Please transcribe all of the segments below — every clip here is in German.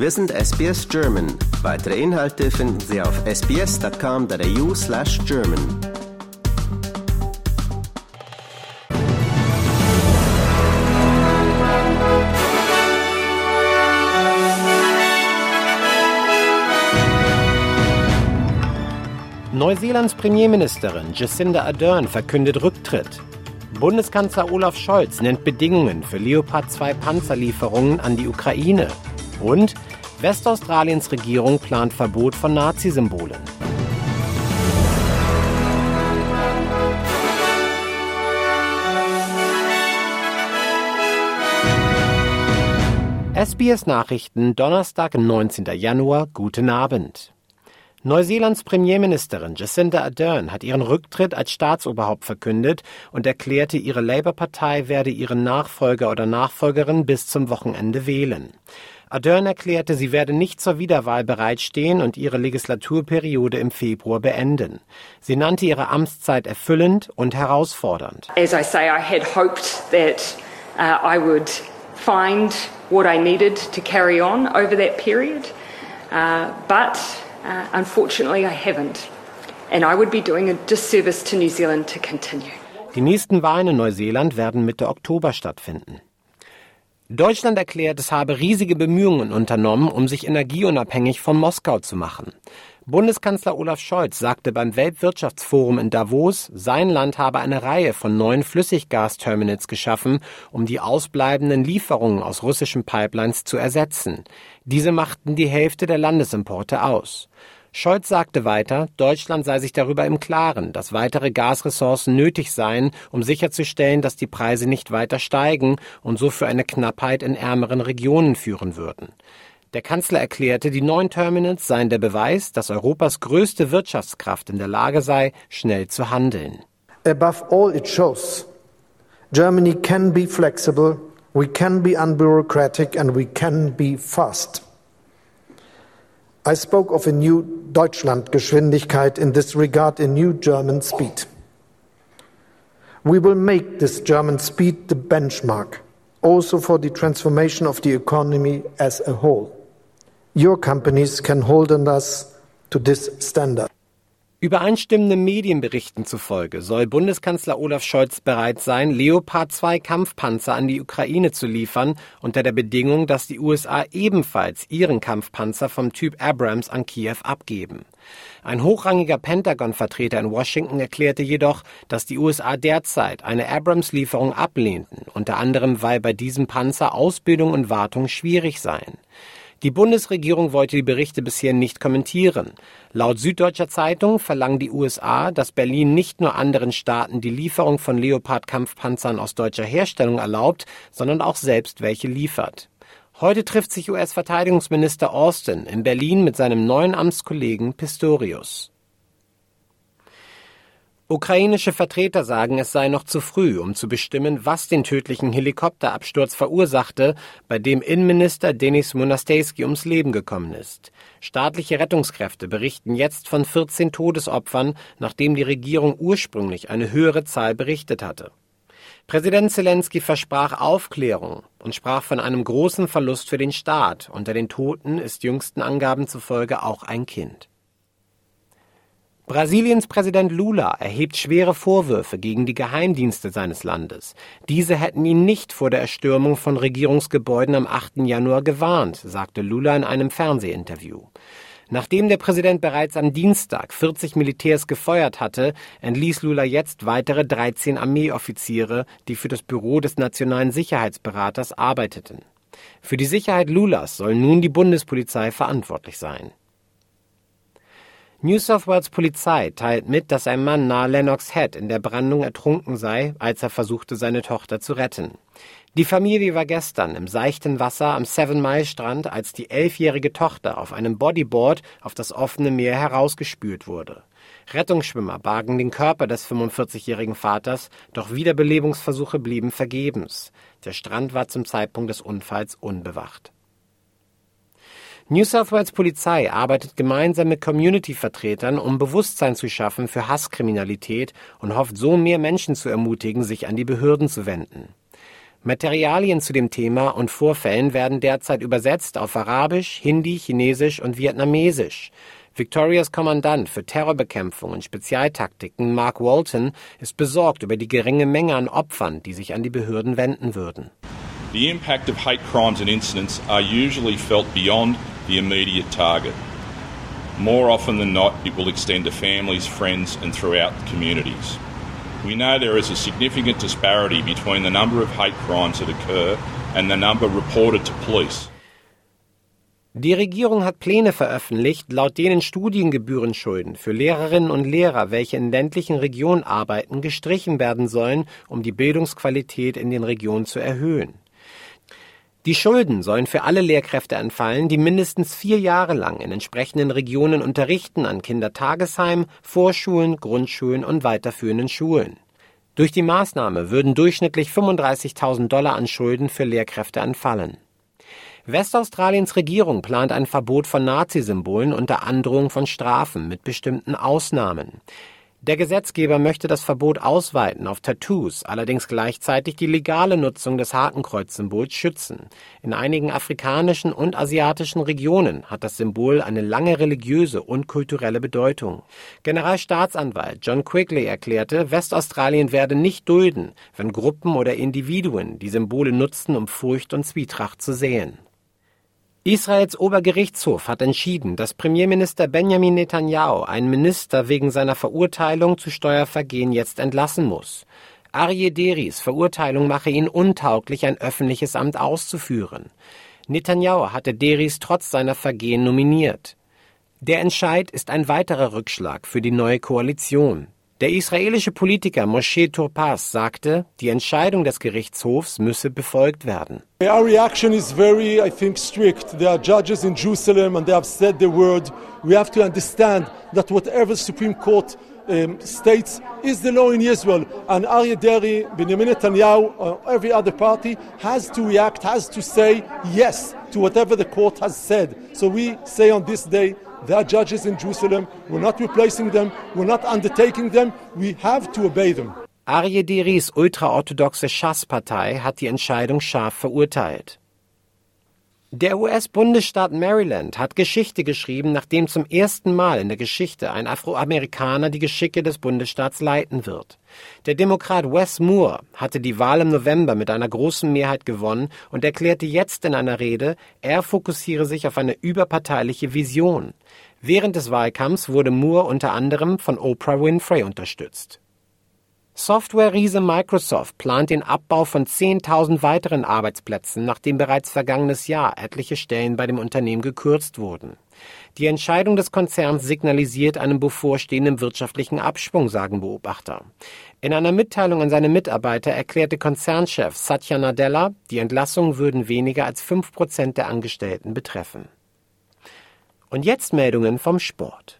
Wir sind SBS German. Weitere Inhalte finden Sie auf sbs.com.au slash German. Neuseelands Premierministerin Jacinda Ardern verkündet Rücktritt. Bundeskanzler Olaf Scholz nennt Bedingungen für Leopard 2 Panzerlieferungen an die Ukraine. Und Westaustraliens Regierung plant Verbot von Nazisymbolen. SBS Nachrichten, Donnerstag, 19. Januar, guten Abend. Neuseelands Premierministerin Jacinda Ardern hat ihren Rücktritt als Staatsoberhaupt verkündet und erklärte, ihre Labour-Partei werde ihren Nachfolger oder Nachfolgerin bis zum Wochenende wählen. Ardern erklärte, sie werde nicht zur Wiederwahl bereitstehen und ihre Legislaturperiode im Februar beenden. Sie nannte ihre Amtszeit erfüllend und herausfordernd. As I say, I had hoped that uh, I would find what I needed to carry on over that period, uh, but Uh, unfortunately, I haven't. And I would be doing a disservice to New Zealand to continue. Die nächsten Wahlen in Neuseeland werden Mitte Oktober stattfinden. Deutschland erklärt, es habe riesige Bemühungen unternommen, um sich energieunabhängig von Moskau zu machen. Bundeskanzler Olaf Scholz sagte beim Weltwirtschaftsforum in Davos, sein Land habe eine Reihe von neuen Flüssiggasterminals geschaffen, um die ausbleibenden Lieferungen aus russischen Pipelines zu ersetzen. Diese machten die Hälfte der Landesimporte aus. Scholz sagte weiter, Deutschland sei sich darüber im Klaren, dass weitere Gasressourcen nötig seien, um sicherzustellen, dass die Preise nicht weiter steigen und so für eine Knappheit in ärmeren Regionen führen würden. Der Kanzler erklärte, die neuen Terminals seien der Beweis, dass Europas größte Wirtschaftskraft in der Lage sei, schnell zu handeln. Above all it shows Germany can be flexible, we can be unbureaucratic and we can be fast. I spoke of a new Deutschlandgeschwindigkeit in this regard, a new German speed. We will make this German speed the benchmark also for the transformation of the economy as a whole. Your companies can hold on us to this standard. Übereinstimmenden Medienberichten zufolge soll Bundeskanzler Olaf Scholz bereit sein, Leopard 2 Kampfpanzer an die Ukraine zu liefern, unter der Bedingung, dass die USA ebenfalls ihren Kampfpanzer vom Typ Abrams an Kiew abgeben. Ein hochrangiger Pentagon-Vertreter in Washington erklärte jedoch, dass die USA derzeit eine Abrams-Lieferung ablehnten, unter anderem weil bei diesem Panzer Ausbildung und Wartung schwierig seien. Die Bundesregierung wollte die Berichte bisher nicht kommentieren. Laut Süddeutscher Zeitung verlangen die USA, dass Berlin nicht nur anderen Staaten die Lieferung von Leopard-Kampfpanzern aus deutscher Herstellung erlaubt, sondern auch selbst welche liefert. Heute trifft sich US-Verteidigungsminister Austin in Berlin mit seinem neuen Amtskollegen Pistorius. Ukrainische Vertreter sagen, es sei noch zu früh, um zu bestimmen, was den tödlichen Helikopterabsturz verursachte, bei dem Innenminister Denis Monastejski ums Leben gekommen ist. Staatliche Rettungskräfte berichten jetzt von 14 Todesopfern, nachdem die Regierung ursprünglich eine höhere Zahl berichtet hatte. Präsident Zelensky versprach Aufklärung und sprach von einem großen Verlust für den Staat. Unter den Toten ist jüngsten Angaben zufolge auch ein Kind. Brasiliens Präsident Lula erhebt schwere Vorwürfe gegen die Geheimdienste seines Landes. Diese hätten ihn nicht vor der Erstürmung von Regierungsgebäuden am 8. Januar gewarnt, sagte Lula in einem Fernsehinterview. Nachdem der Präsident bereits am Dienstag 40 Militärs gefeuert hatte, entließ Lula jetzt weitere 13 Armeeoffiziere, die für das Büro des Nationalen Sicherheitsberaters arbeiteten. Für die Sicherheit Lulas soll nun die Bundespolizei verantwortlich sein. New South Wales Polizei teilt mit, dass ein Mann nahe Lennox Head in der Brandung ertrunken sei, als er versuchte, seine Tochter zu retten. Die Familie war gestern im seichten Wasser am Seven Mile Strand, als die elfjährige Tochter auf einem Bodyboard auf das offene Meer herausgespült wurde. Rettungsschwimmer bargen den Körper des 45-jährigen Vaters, doch Wiederbelebungsversuche blieben vergebens. Der Strand war zum Zeitpunkt des Unfalls unbewacht. New South Wales Polizei arbeitet gemeinsam mit Community-Vertretern, um Bewusstsein zu schaffen für Hasskriminalität und hofft so mehr Menschen zu ermutigen, sich an die Behörden zu wenden. Materialien zu dem Thema und Vorfällen werden derzeit übersetzt auf Arabisch, Hindi, Chinesisch und Vietnamesisch. Victorias Kommandant für Terrorbekämpfung und Spezialtaktiken, Mark Walton, ist besorgt über die geringe Menge an Opfern, die sich an die Behörden wenden würden. The impact of hate crimes and incidents are usually felt beyond the immediate target. More often than not, it will extend to families, friends, and throughout communities. We know there is a significant disparity between the number of hate crimes that occur and the number reported to police. Die Regierung hat Pläne veröffentlicht, laut denen Studiengebührenschulden für Lehrerinnen und Lehrer, welche in ländlichen Regionen arbeiten, gestrichen werden sollen, um die Bildungsqualität in den Regionen zu erhöhen. Die Schulden sollen für alle Lehrkräfte entfallen, die mindestens vier Jahre lang in entsprechenden Regionen unterrichten an Kindertagesheimen, Vorschulen, Grundschulen und weiterführenden Schulen. Durch die Maßnahme würden durchschnittlich 35.000 Dollar an Schulden für Lehrkräfte entfallen. Westaustraliens Regierung plant ein Verbot von Nazisymbolen unter Androhung von Strafen mit bestimmten Ausnahmen. Der Gesetzgeber möchte das Verbot ausweiten auf Tattoos, allerdings gleichzeitig die legale Nutzung des Hakenkreuzsymbols schützen. In einigen afrikanischen und asiatischen Regionen hat das Symbol eine lange religiöse und kulturelle Bedeutung. Generalstaatsanwalt John Quigley erklärte, Westaustralien werde nicht dulden, wenn Gruppen oder Individuen die Symbole nutzen, um Furcht und Zwietracht zu säen. Israels Obergerichtshof hat entschieden, dass Premierminister Benjamin Netanyahu einen Minister wegen seiner Verurteilung zu Steuervergehen jetzt entlassen muss. Aryeh Deris Verurteilung mache ihn untauglich, ein öffentliches Amt auszuführen. Netanyahu hatte Deris trotz seiner Vergehen nominiert. Der Entscheid ist ein weiterer Rückschlag für die neue Koalition. Der israelische Politiker Moshe Turpas sagte, die Entscheidung des Gerichtshofs müsse befolgt werden. Our reaction is very, I think, strict. There are judges in Jerusalem and they have said the word. We have to understand that whatever Supreme Court um, states is the law in Israel. And Aryeh Deri, Benjamin Netanyahu, or every other party has to react, has to say yes to whatever the court has said. So we say on this day, There are judges in Jerusalem. We're not replacing them. We're not undertaking them. We have to obey them. Aryeh Deris ultraorthodoxe Schass-Partei hat die Entscheidung scharf verurteilt. Der US-Bundesstaat Maryland hat Geschichte geschrieben, nachdem zum ersten Mal in der Geschichte ein Afroamerikaner die Geschicke des Bundesstaats leiten wird. Der Demokrat Wes Moore hatte die Wahl im November mit einer großen Mehrheit gewonnen und erklärte jetzt in einer Rede, er fokussiere sich auf eine überparteiliche Vision. Während des Wahlkampfs wurde Moore unter anderem von Oprah Winfrey unterstützt. Software-Riese Microsoft plant den Abbau von 10.000 weiteren Arbeitsplätzen, nachdem bereits vergangenes Jahr etliche Stellen bei dem Unternehmen gekürzt wurden. Die Entscheidung des Konzerns signalisiert einen bevorstehenden wirtschaftlichen Abschwung, sagen Beobachter. In einer Mitteilung an seine Mitarbeiter erklärte Konzernchef Satya Nadella, die Entlassungen würden weniger als fünf Prozent der Angestellten betreffen. Und jetzt Meldungen vom Sport.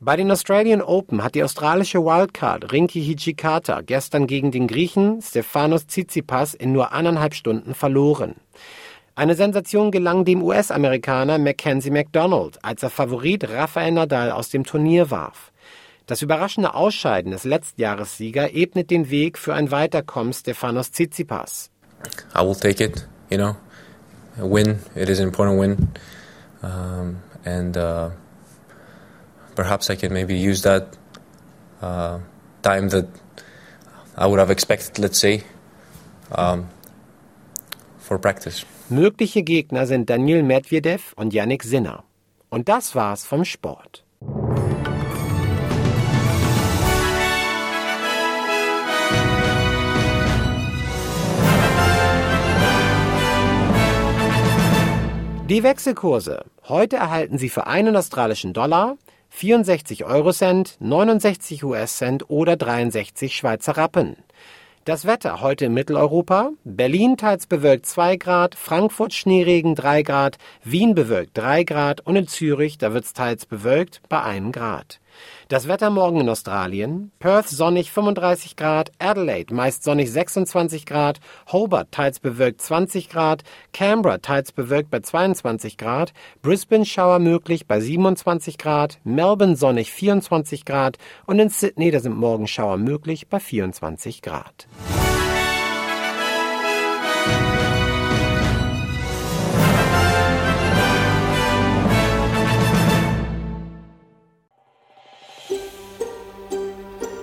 Bei den Australian Open hat die australische Wildcard Rinki Hijikata gestern gegen den Griechen Stefanos Tsitsipas in nur anderthalb Stunden verloren. Eine Sensation gelang dem US-Amerikaner Mackenzie McDonald, als er Favorit Rafael Nadal aus dem Turnier warf. Das überraschende Ausscheiden des Letztjahressieger ebnet den Weg für ein Weiterkommen Stefanos Tsitsipas. I will take it, you know. A win, it is an important win. Um, and uh perhaps I can maybe use that uh, time that I would have expected, let's say, um, for practice. Mögliche Gegner sind Daniel Medvedev und Yannick Sinner. Und das war's vom Sport. Die Wechselkurse. Heute erhalten Sie für einen australischen Dollar 64 Eurocent, 69 US-Cent oder 63 Schweizer Rappen. Das Wetter heute in Mitteleuropa. Berlin teils bewölkt 2 Grad, Frankfurt Schneeregen 3 Grad, Wien bewölkt 3 Grad und in Zürich, da wird's teils bewölkt bei 1 Grad. Das Wetter morgen in Australien. Perth sonnig 35 Grad, Adelaide meist sonnig 26 Grad, Hobart teils bewölkt 20 Grad, Canberra teils bewölkt bei 22 Grad, Brisbane Schauer möglich bei 27 Grad, Melbourne sonnig 24 Grad. Und in Sydney, da sind morgen Schauer möglich bei 24 Grad.